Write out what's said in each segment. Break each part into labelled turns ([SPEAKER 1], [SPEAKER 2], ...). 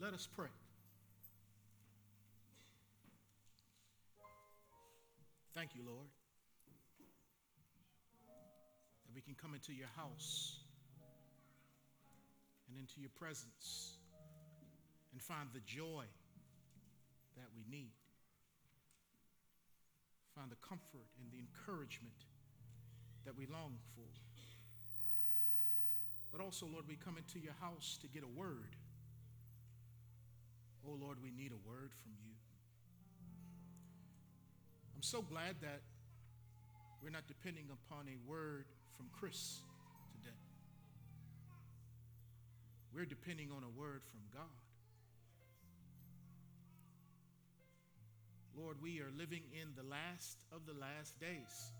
[SPEAKER 1] Let us pray. Thank you, Lord, that we can come into your house and into your presence and find the joy that we need, find the comfort and the encouragement that we long for. But also, Lord, we come into your house to get a word. Oh, Lord, we need a word from you. I'm so glad that we're not depending upon a word from Chris today. We're depending on a word from God. Lord, we are living in the last of the last days.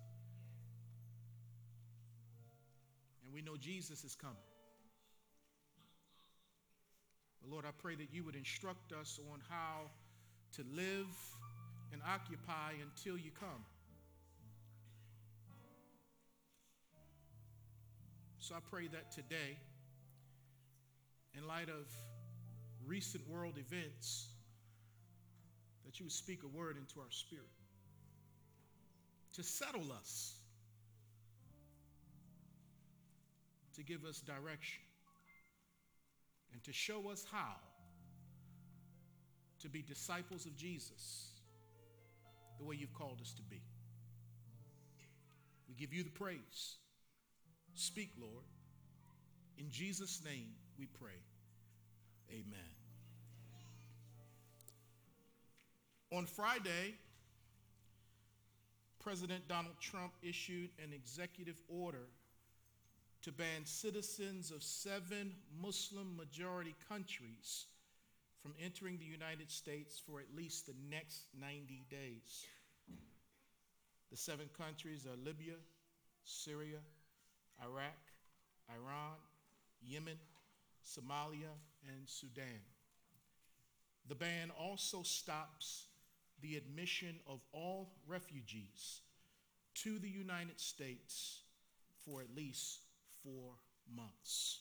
[SPEAKER 1] And we know Jesus is coming. Lord, I pray that you would instruct us on how to live and occupy until you come. So I pray that today, in light of recent world events, that you would speak a word into our spirit to settle us, to give us direction, and to show us how to be disciples of Jesus the way you've called us to be. We give you the praise. Speak, Lord. In Jesus' name we pray. Amen. On Friday, President Donald Trump issued an executive order to ban citizens of seven Muslim majority countries from entering the United States for at least the next 90 days. The seven countries are Libya, Syria, Iraq, Iran, Yemen, Somalia, and Sudan. The ban also stops the admission of all refugees to the United States for at least four months.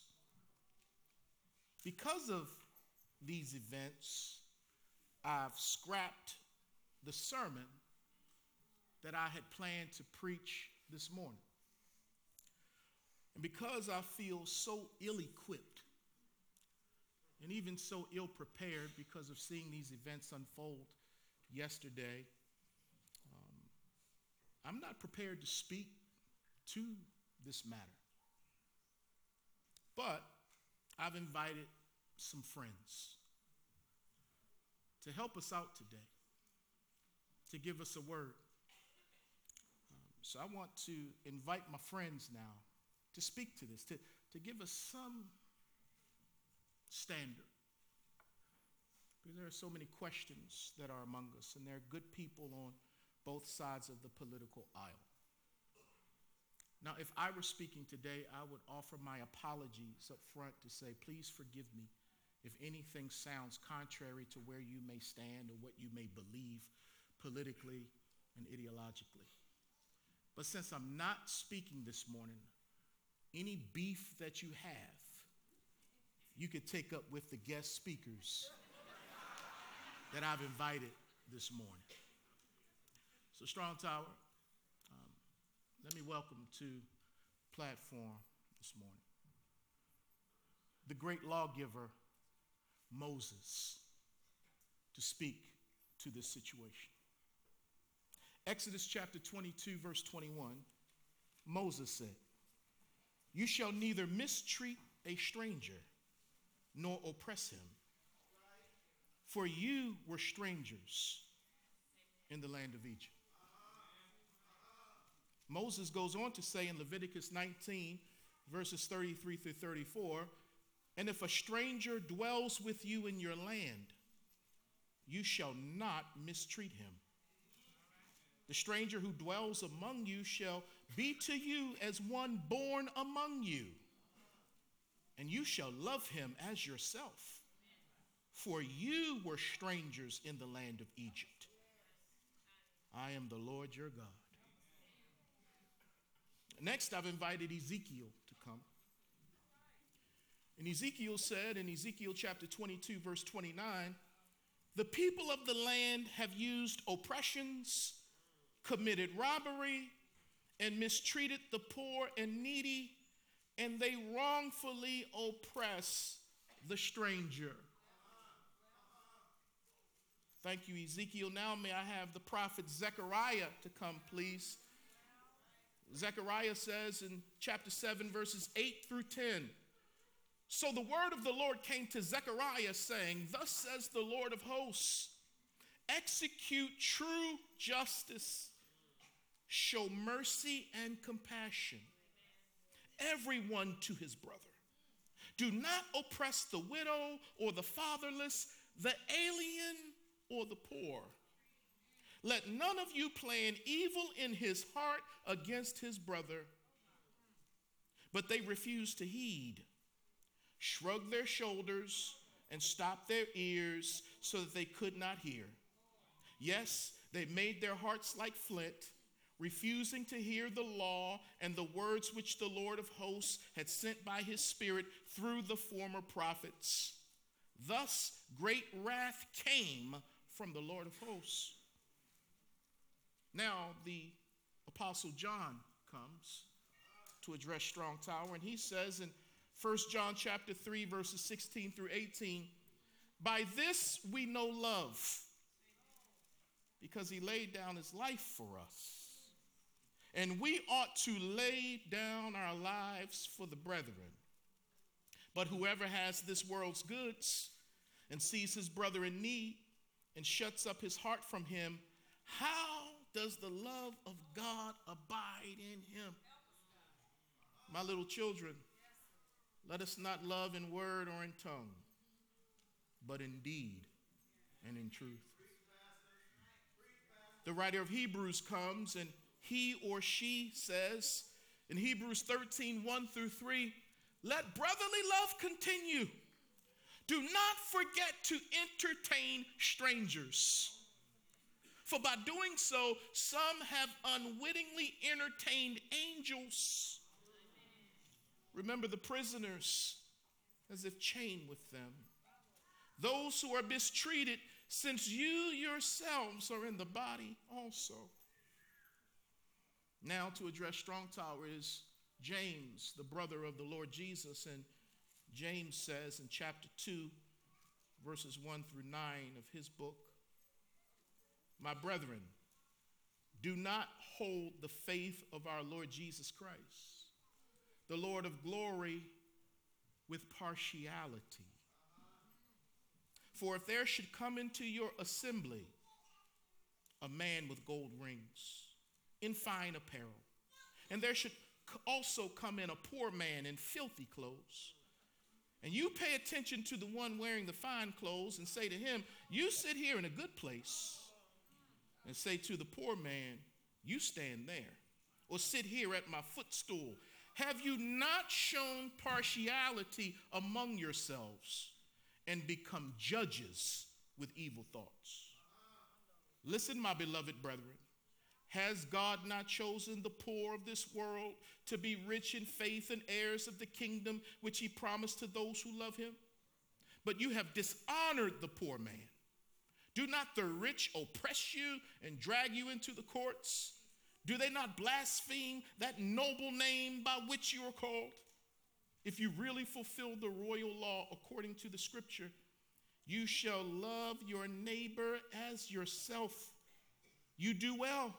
[SPEAKER 1] Because of these events, I've scrapped the sermon that I had planned to preach this morning. And because I feel so ill equipped and even so ill prepared because of seeing these events unfold yesterday, um, I'm not prepared to speak to this matter. But I've invited some friends to help us out today, to give us a word. Um, so I want to invite my friends now to speak to this, to, to give us some standard. Because there are so many questions that are among us, and there are good people on both sides of the political aisle. Now, if I were speaking today, I would offer my apologies up front to say, please forgive me if anything sounds contrary to where you may stand or what you may believe politically and ideologically. But since I'm not speaking this morning, any beef that you have, you could take up with the guest speakers that I've invited this morning. So, Strong Tower, let me welcome to platform this morning the great lawgiver Moses to speak to this situation. Exodus chapter 22, verse 21, Moses said, You shall neither mistreat a stranger nor oppress him, for you were strangers in the land of Egypt. Moses goes on to say in Leviticus 19, verses 33 through 34, and if a stranger dwells with you in your land, you shall not mistreat him. The stranger who dwells among you shall be to you as one born among you, and you shall love him as yourself. For you were strangers in the land of Egypt. I am the Lord your God. Next, I've invited Ezekiel to come. And Ezekiel said in Ezekiel chapter 22, verse 29, the people of the land have used oppressions, committed robbery, and mistreated the poor and needy, and they wrongfully oppress the stranger. Thank you, Ezekiel. Now, may I have the prophet Zechariah to come, please? Zechariah says in chapter 7, verses 8 through 10 So the word of the Lord came to Zechariah, saying, Thus says the Lord of hosts, execute true justice, show mercy and compassion, everyone to his brother. Do not oppress the widow or the fatherless, the alien or the poor. Let none of you plan evil in his heart against his brother. But they refused to heed, shrugged their shoulders, and stopped their ears so that they could not hear. Yes, they made their hearts like flint, refusing to hear the law and the words which the Lord of hosts had sent by his Spirit through the former prophets. Thus, great wrath came from the Lord of hosts. Now, the Apostle John comes to address Strong Tower, and he says in 1 John chapter 3, verses 16 through 18, By this we know love, because he laid down his life for us. And we ought to lay down our lives for the brethren. But whoever has this world's goods and sees his brother in need and shuts up his heart from him, how does the love of God abide in him? My little children, let us not love in word or in tongue, but in deed and in truth. The writer of Hebrews comes and he or she says in Hebrews 13 1 through 3, let brotherly love continue. Do not forget to entertain strangers. For by doing so, some have unwittingly entertained angels. Remember the prisoners as if chained with them. Those who are mistreated, since you yourselves are in the body also. Now, to address Strong Tower is James, the brother of the Lord Jesus. And James says in chapter 2, verses 1 through 9 of his book my brethren, do not hold the faith of our Lord Jesus Christ, the Lord of glory, with partiality. For if there should come into your assembly a man with gold rings, in fine apparel, and there should also come in a poor man in filthy clothes, and you pay attention to the one wearing the fine clothes and say to him, You sit here in a good place and say to the poor man, You stand there, or sit here at my footstool. Have you not shown partiality among yourselves and become judges with evil thoughts? Listen, my beloved brethren. Has God not chosen the poor of this world to be rich in faith and heirs of the kingdom which he promised to those who love him? But you have dishonored the poor man. Do not the rich oppress you and drag you into the courts? Do they not blaspheme that noble name by which you are called? If you really fulfill the royal law according to the scripture, you shall love your neighbor as yourself. You do well.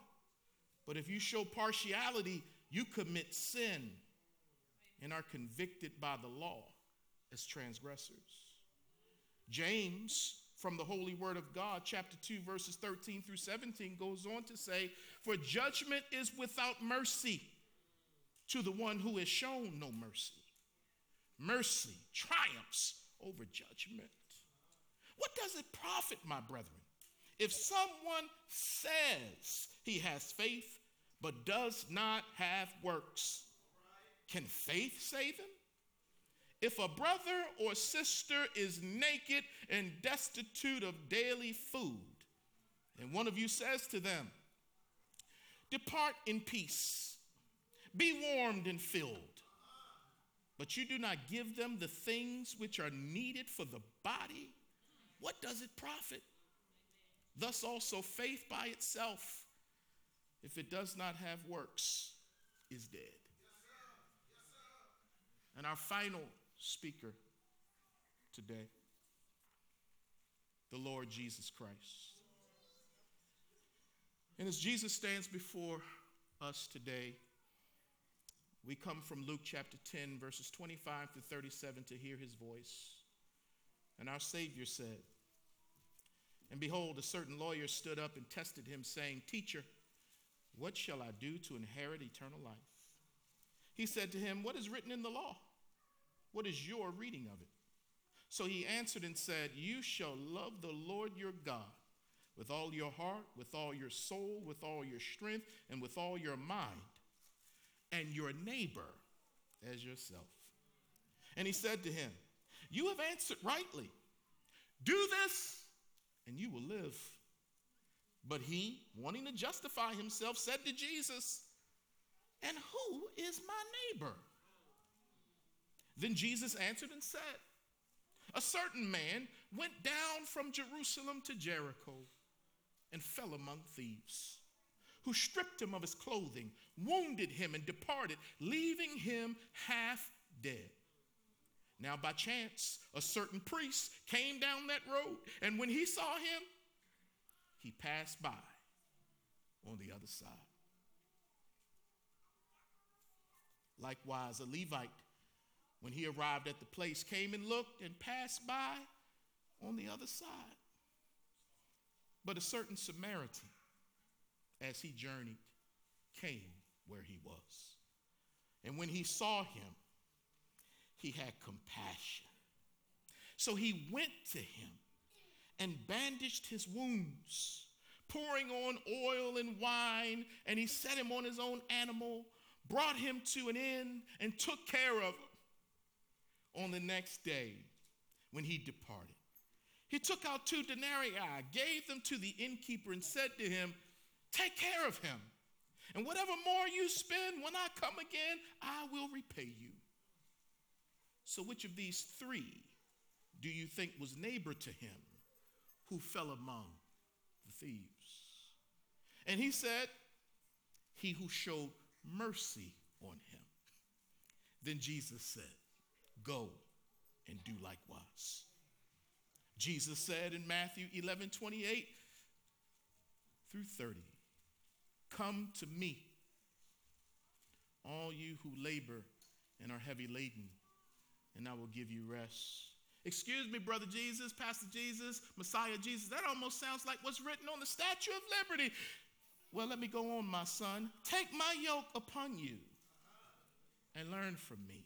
[SPEAKER 1] But if you show partiality, you commit sin and are convicted by the law as transgressors. James from the holy word of God, chapter 2, verses 13 through 17, goes on to say, For judgment is without mercy to the one who has shown no mercy. Mercy triumphs over judgment. What does it profit, my brethren, if someone says he has faith but does not have works? Can faith save him? If a brother or sister is naked and destitute of daily food, and one of you says to them, Depart in peace, be warmed and filled, but you do not give them the things which are needed for the body, what does it profit? Thus also faith by itself, if it does not have works, is dead. And our final speaker today, the Lord Jesus Christ. And as Jesus stands before us today, we come from Luke chapter 10, verses 25 to 37 to hear his voice. And our Savior said, And behold, a certain lawyer stood up and tested him, saying, Teacher, what shall I do to inherit eternal life? He said to him, What is written in the law? What is your reading of it? So he answered and said, You shall love the Lord your God with all your heart, with all your soul, with all your strength, and with all your mind, and your neighbor as yourself. And he said to him, You have answered rightly. Do this, and you will live. But he, wanting to justify himself, said to Jesus, And who is my neighbor? Then Jesus answered and said, A certain man went down from Jerusalem to Jericho and fell among thieves, who stripped him of his clothing, wounded him, and departed, leaving him half dead. Now, by chance, a certain priest came down that road, and when he saw him, he passed by on the other side. Likewise, a Levite, when he arrived at the place, came and looked and passed by on the other side. But a certain Samaritan, as he journeyed, came where he was. And when he saw him, he had compassion. So he went to him and bandaged his wounds, pouring on oil and wine, and he set him on his own animal, brought him to an inn, and took care of. On the next day, when he departed, he took out two denarii, gave them to the innkeeper, and said to him, Take care of him. And whatever more you spend, when I come again, I will repay you. So, which of these three do you think was neighbor to him who fell among the thieves? And he said, He who showed mercy on him. Then Jesus said, Go and do likewise. Jesus said in Matthew 11 28 through 30, Come to me, all you who labor and are heavy laden, and I will give you rest. Excuse me, Brother Jesus, Pastor Jesus, Messiah Jesus, that almost sounds like what's written on the Statue of Liberty. Well, let me go on, my son. Take my yoke upon you and learn from me,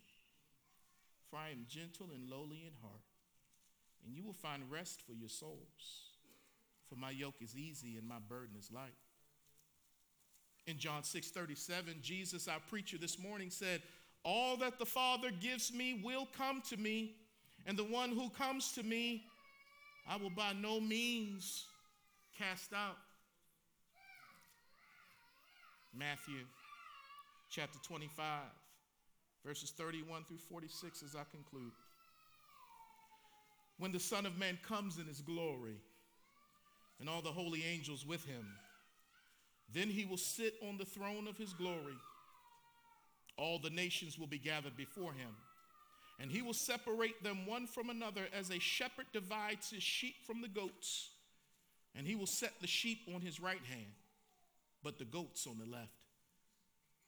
[SPEAKER 1] for I am gentle and lowly in heart and you will find rest for your souls. For my yoke is easy and my burden is light. In John 6 37, Jesus, our preacher this morning, said, All that the Father gives me will come to me, and the one who comes to me, I will by no means cast out. Matthew chapter 25, verses 31 through 46 as I conclude when the Son of Man comes in his glory and all the holy angels with him. Then he will sit on the throne of his glory. All the nations will be gathered before him, and he will separate them one from another as a shepherd divides his sheep from the goats. And he will set the sheep on his right hand, but the goats on the left.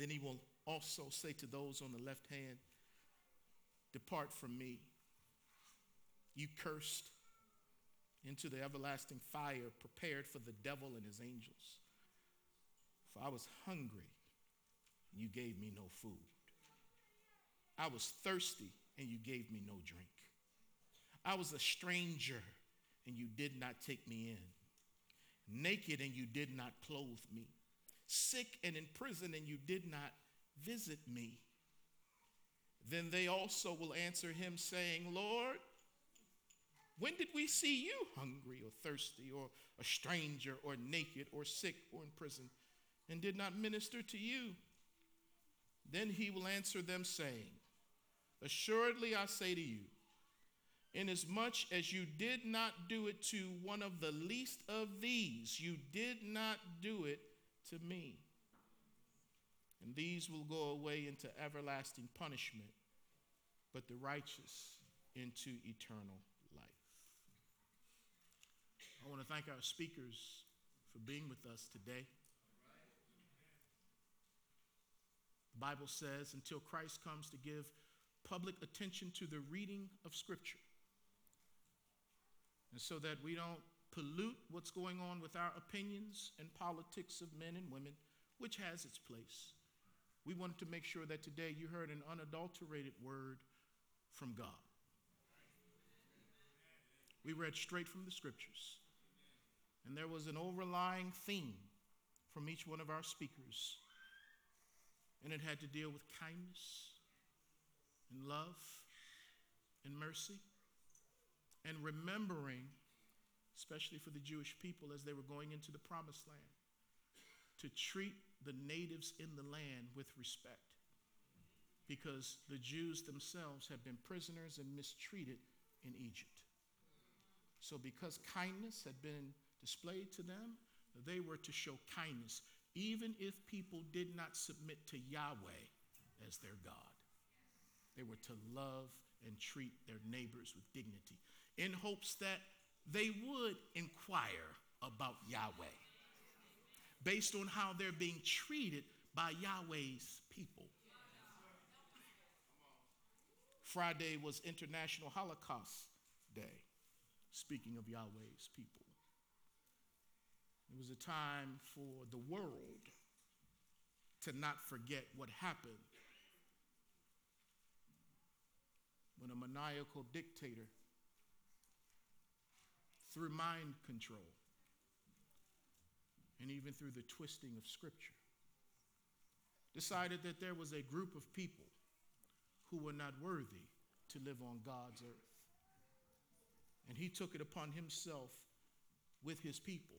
[SPEAKER 1] Then he will also say to those on the left hand, Depart from me, you cursed, into the everlasting fire prepared for the devil and his angels. For I was hungry, and you gave me no food. I was thirsty, and you gave me no drink. I was a stranger, and you did not take me in. Naked, and you did not clothe me. Sick and in prison, and you did not visit me. Then they also will answer him, saying, Lord, when did we see you hungry or thirsty or a stranger or naked or sick or in prison and did not minister to you? Then he will answer them, saying, Assuredly I say to you, inasmuch as you did not do it to one of the least of these, you did not do it to me. And these will go away into everlasting punishment, but the righteous into eternal life. I want to thank our speakers for being with us today. The Bible says, until Christ comes to give public attention to the reading of Scripture. And so that we don't pollute what's going on with our opinions and politics of men and women, which has its place. We wanted to make sure that today you heard an unadulterated word from God. We read straight from the scriptures. And there was an overlying theme from each one of our speakers. And it had to deal with kindness and love and mercy and remembering, especially for the Jewish people as they were going into the promised land, to treat the natives in the land with respect because the Jews themselves had been prisoners and mistreated in Egypt. So, because kindness had been displayed to them, they were to show kindness, even if people did not submit to Yahweh as their God. They were to love and treat their neighbors with dignity in hopes that they would inquire about Yahweh based on how they're being treated by Yahweh's people. Friday was International Holocaust Day, speaking of Yahweh's people. It was a time for the world to not forget what happened when a maniacal dictator, through mind control, and even through the twisting of Scripture, decided that there was a group of people who were not worthy to live on God's earth. And he took it upon himself with his people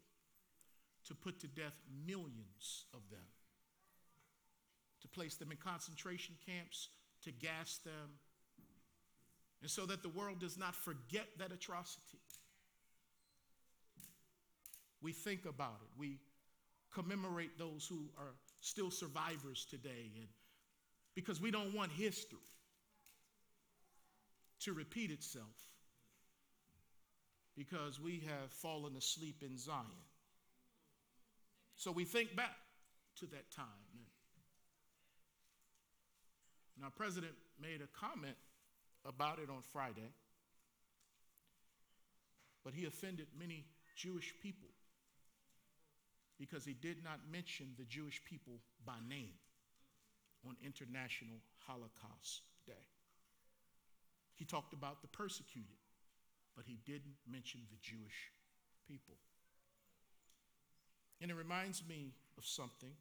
[SPEAKER 1] to put to death millions of them, to place them in concentration camps, to gas them, and so that the world does not forget that atrocity. We think about it. We commemorate those who are still survivors today and because we don't want history to repeat itself because we have fallen asleep in Zion. So we think back to that time. Our president made a comment about it on Friday, but he offended many Jewish people because he did not mention the Jewish people by name on International Holocaust Day. He talked about the persecuted, but he didn't mention the Jewish people. And it reminds me of something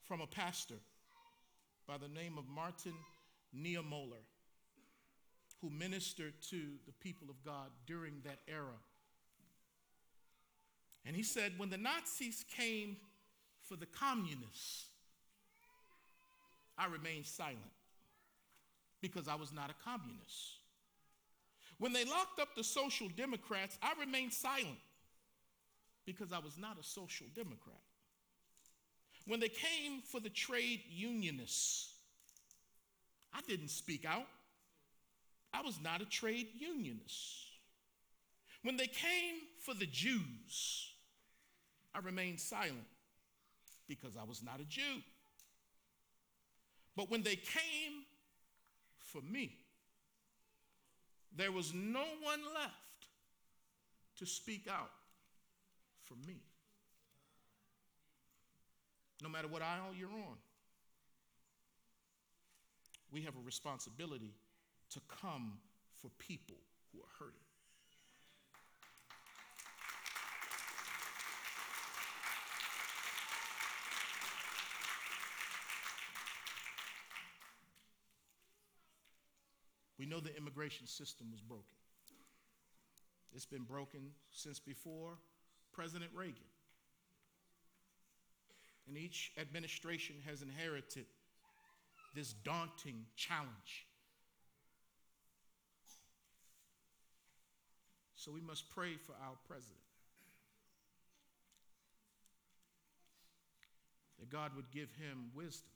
[SPEAKER 1] from a pastor by the name of Martin Niemöller, who ministered to the people of God during that era and he said, when the Nazis came for the communists, I remained silent because I was not a communist. When they locked up the social democrats, I remained silent because I was not a social democrat. When they came for the trade unionists, I didn't speak out. I was not a trade unionist. When they came for the Jews, I remained silent because I was not a Jew. But when they came for me, there was no one left to speak out for me. No matter what aisle you're on, we have a responsibility to come for people who are hurting. Know the immigration system was broken. It's been broken since before President Reagan. And each administration has inherited this daunting challenge. So we must pray for our president. That God would give him wisdom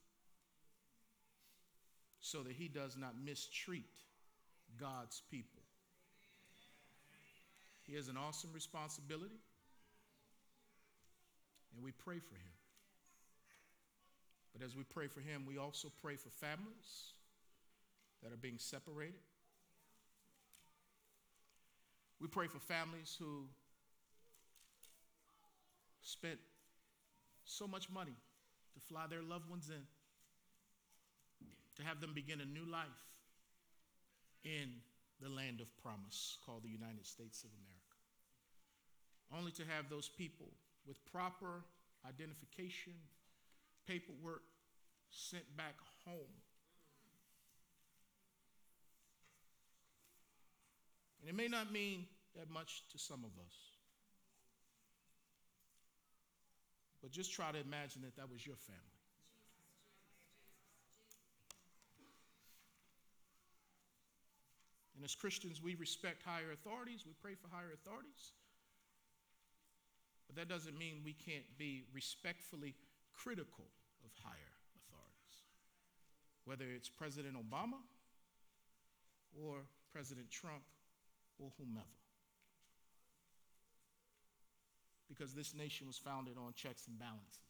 [SPEAKER 1] so that he does not mistreat God's people. He has an awesome responsibility, and we pray for him. But as we pray for him, we also pray for families that are being separated. We pray for families who spent so much money to fly their loved ones in, to have them begin a new life in the land of promise called the United States of America. Only to have those people with proper identification, paperwork sent back home. And it may not mean that much to some of us. But just try to imagine that that was your family. And as Christians, we respect higher authorities, we pray for higher authorities. But that doesn't mean we can't be respectfully critical of higher authorities, whether it's President Obama or President Trump or whomever. Because this nation was founded on checks and balances.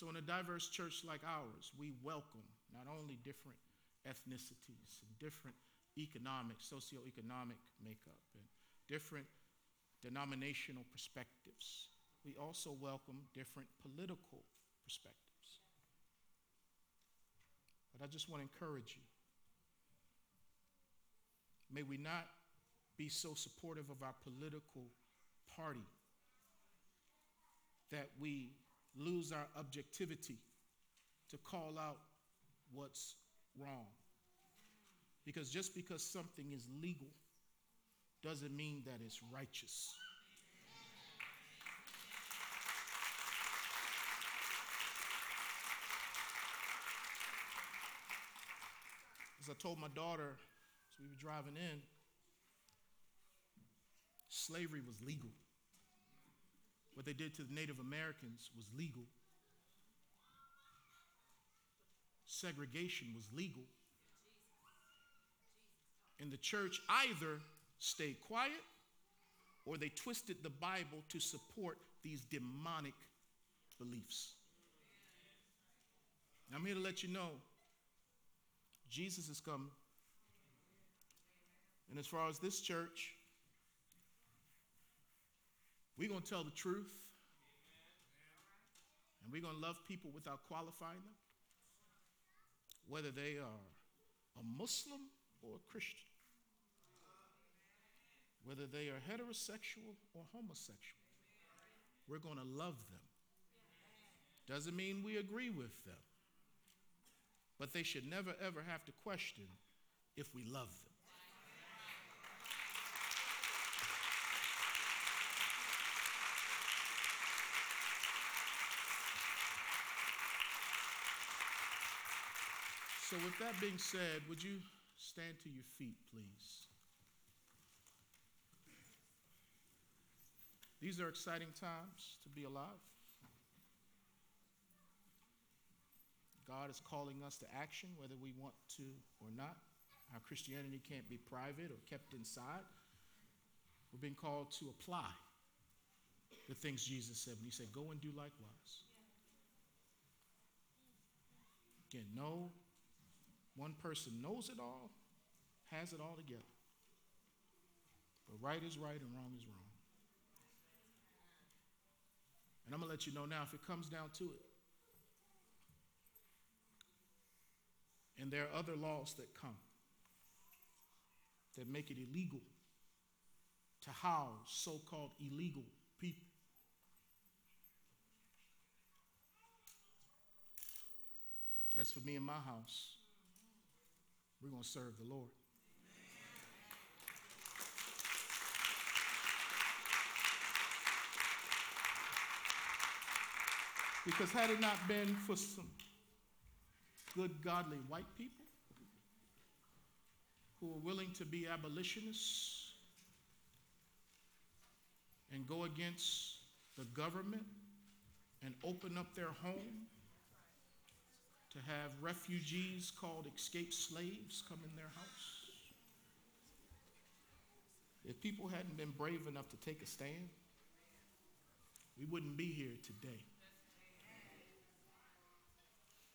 [SPEAKER 1] So, in a diverse church like ours, we welcome not only different ethnicities and different economic, socioeconomic makeup, and different denominational perspectives. We also welcome different political perspectives. But I just want to encourage you. May we not be so supportive of our political party that we lose our objectivity to call out what's wrong. Because just because something is legal doesn't mean that it's righteous. As I told my daughter as we were driving in, slavery was legal. What they did to the Native Americans was legal. Segregation was legal. And the church either stayed quiet or they twisted the Bible to support these demonic beliefs. I'm here to let you know Jesus is coming. And as far as this church, we're going to tell the truth. And we're going to love people without qualifying them, whether they are a Muslim or a Christian, whether they are heterosexual or homosexual. We're going to love them. Doesn't mean we agree with them, but they should never, ever have to question if we love them. So, with that being said, would you stand to your feet, please? These are exciting times to be alive. God is calling us to action, whether we want to or not. Our Christianity can't be private or kept inside. We're being called to apply the things Jesus said when he said, Go and do likewise. Again, no one person knows it all, has it all together. But right is right and wrong is wrong. And I'm going to let you know now if it comes down to it, and there are other laws that come that make it illegal to house so called illegal people. As for me and my house, we're going to serve the Lord. Because had it not been for some good, godly white people who are willing to be abolitionists and go against the government and open up their home to have refugees called escaped slaves come in their house. If people hadn't been brave enough to take a stand, we wouldn't be here today.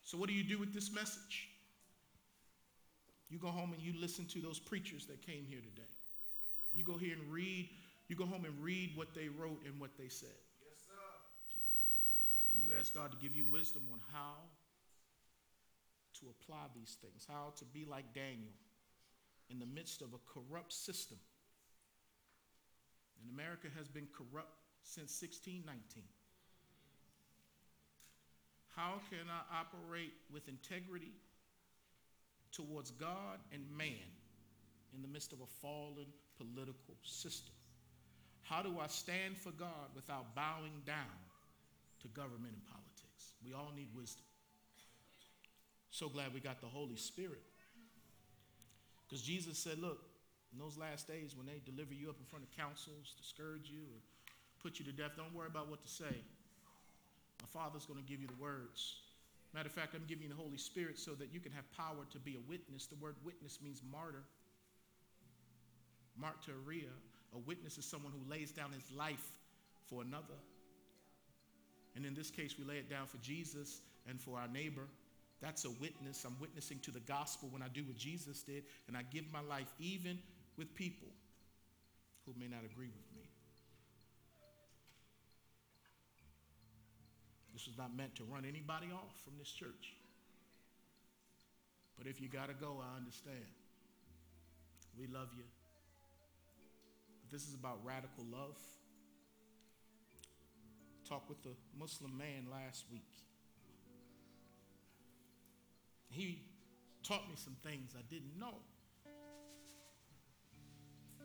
[SPEAKER 1] So, what do you do with this message? You go home and you listen to those preachers that came here today. You go here and read, you go home and read what they wrote and what they said.
[SPEAKER 2] Yes, sir.
[SPEAKER 1] And you ask God to give you wisdom on how to apply these things, how to be like Daniel in the midst of a corrupt system. And America has been corrupt since 1619. How can I operate with integrity towards God and man in the midst of a fallen political system? How do I stand for God without bowing down to government and politics? We all need wisdom. So glad we got the Holy Spirit. Because Jesus said, look, in those last days when they deliver you up in front of councils to scourge you or put you to death, don't worry about what to say. My Father's going to give you the words. Matter of fact, I'm giving you the Holy Spirit so that you can have power to be a witness. The word witness means martyr. Martyria. A witness is someone who lays down his life for another. And in this case, we lay it down for Jesus and for our neighbor. That's a witness. I'm witnessing to the gospel when I do what Jesus did, and I give my life even with people who may not agree with me. This was not meant to run anybody off from this church. But if you got to go, I understand. We love you. But this is about radical love. Talked with a Muslim man last week. He taught me some things I didn't know.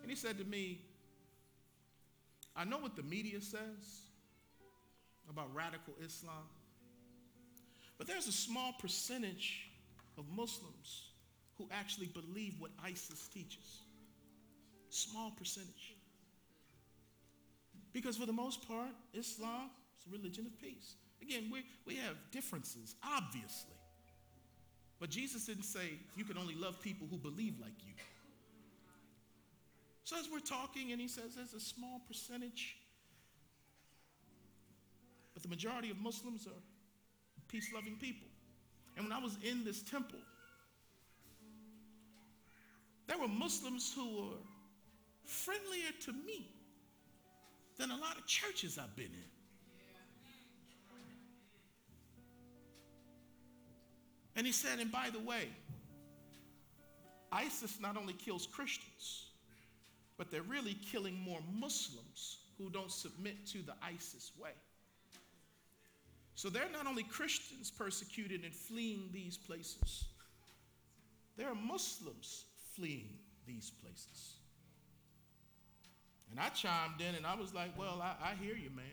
[SPEAKER 1] And he said to me, I know what the media says about radical Islam, but there's a small percentage of Muslims who actually believe what ISIS teaches. Small percentage. Because for the most part, Islam is a religion of peace. Again, we, we have differences, obviously. But Jesus didn't say you can only love people who believe like you. So as we're talking, and he says there's a small percentage, but the majority of Muslims are peace loving people. And when I was in this temple, there were Muslims who were friendlier to me than a lot of churches I've been in. And he said, and by the way, ISIS not only kills Christians, but they're really killing more Muslims who don't submit to the ISIS way. So they're not only Christians persecuted and fleeing these places, there are Muslims fleeing these places. And I chimed in and I was like, well, I, I hear you, man.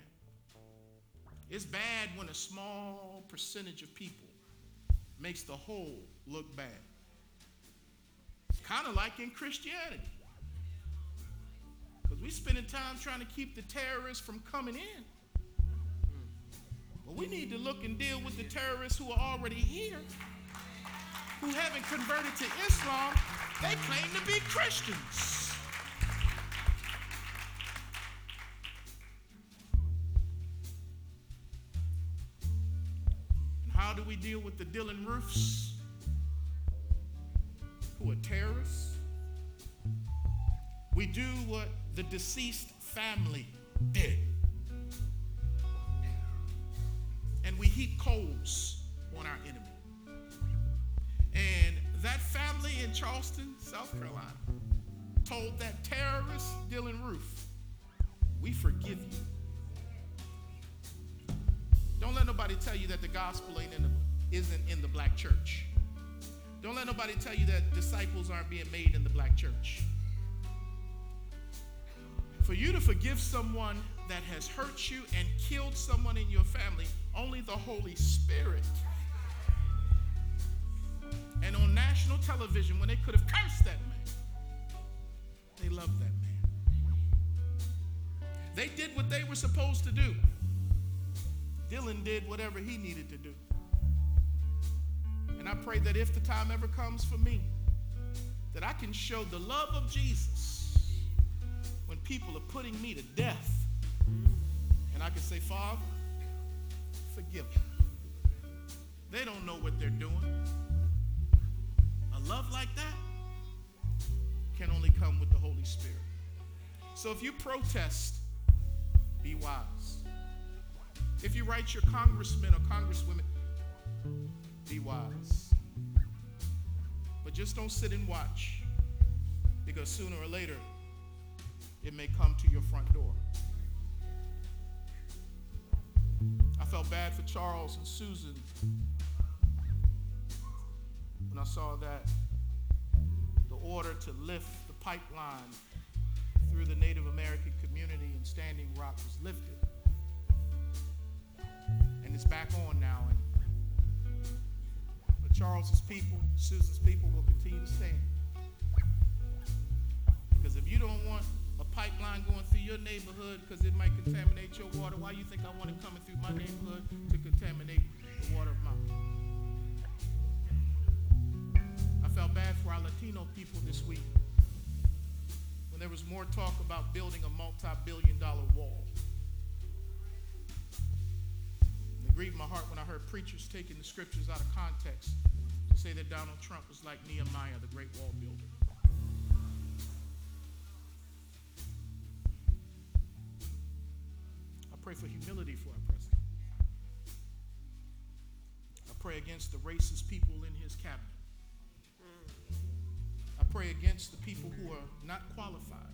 [SPEAKER 1] It's bad when a small percentage of people makes the whole look bad. It's kind of like in Christianity. Because we're spending time trying to keep the terrorists from coming in. But we need to look and deal with the terrorists who are already here, who haven't converted to Islam. They claim to be Christians. We deal with the Dylan Roofs, who are terrorists? We do what the deceased family did. And we heap coals on our enemy. And that family in Charleston, South Carolina, told that terrorist Dylan Roof, we forgive you. Nobody tell you that the gospel ain't in the, isn't in the black church. Don't let nobody tell you that disciples aren't being made in the black church. For you to forgive someone that has hurt you and killed someone in your family, only the Holy Spirit. And on national television, when they could have cursed that man, they loved that man. They did what they were supposed to do. Dylan did whatever he needed to do. And I pray that if the time ever comes for me, that I can show the love of Jesus when people are putting me to death. And I can say, Father, forgive them. They don't know what they're doing. A love like that can only come with the Holy Spirit. So if you protest, be wise. If you write your congressmen or congresswomen, be wise. But just don't sit and watch because sooner or later, it may come to your front door. I felt bad for Charles and Susan when I saw that the order to lift the pipeline through the Native American community in Standing Rock was lifted. It's back on now. And but Charles's people, Susan's people will continue to stand. Because if you don't want a pipeline going through your neighborhood because it might contaminate your water, why you think I want it coming through my neighborhood to contaminate the water of mine? I felt bad for our Latino people this week when there was more talk about building a multi-billion dollar wall. Grieved my heart when I heard preachers taking the scriptures out of context to say that Donald Trump was like Nehemiah, the great wall builder. I pray for humility for our president. I pray against the racist people in his cabinet. I pray against the people who are not qualified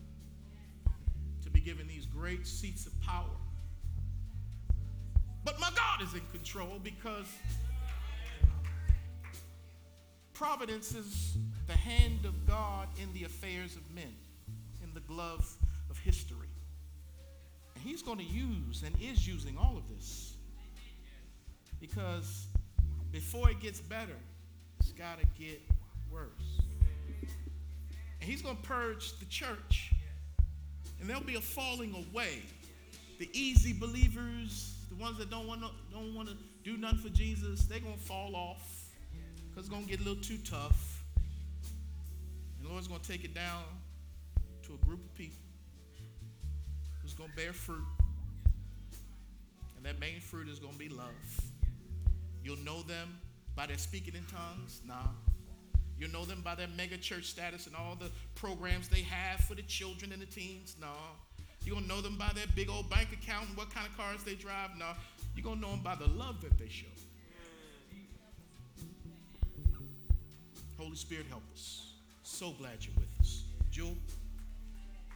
[SPEAKER 1] to be given these great seats of power. But my God is in control because providence is the hand of God in the affairs of men, in the glove of history. And He's going to use and is using all of this because before it gets better, it's got to get worse. And He's going to purge the church, and there'll be a falling away. The easy believers, the ones that don't want to don't want to do nothing for Jesus, they're gonna fall off because it's gonna get a little too tough. And the Lord's gonna take it down to a group of people who's gonna bear fruit, and that main fruit is gonna be love. You'll know them by their speaking in tongues, nah. You'll know them by their mega church status and all the programs they have for the children and the teens, nah. You're going to know them by their big old bank account and what kind of cars they drive. No, you're going to know them by the love that they show. Holy Spirit, help us. So glad you're with us. Jewel.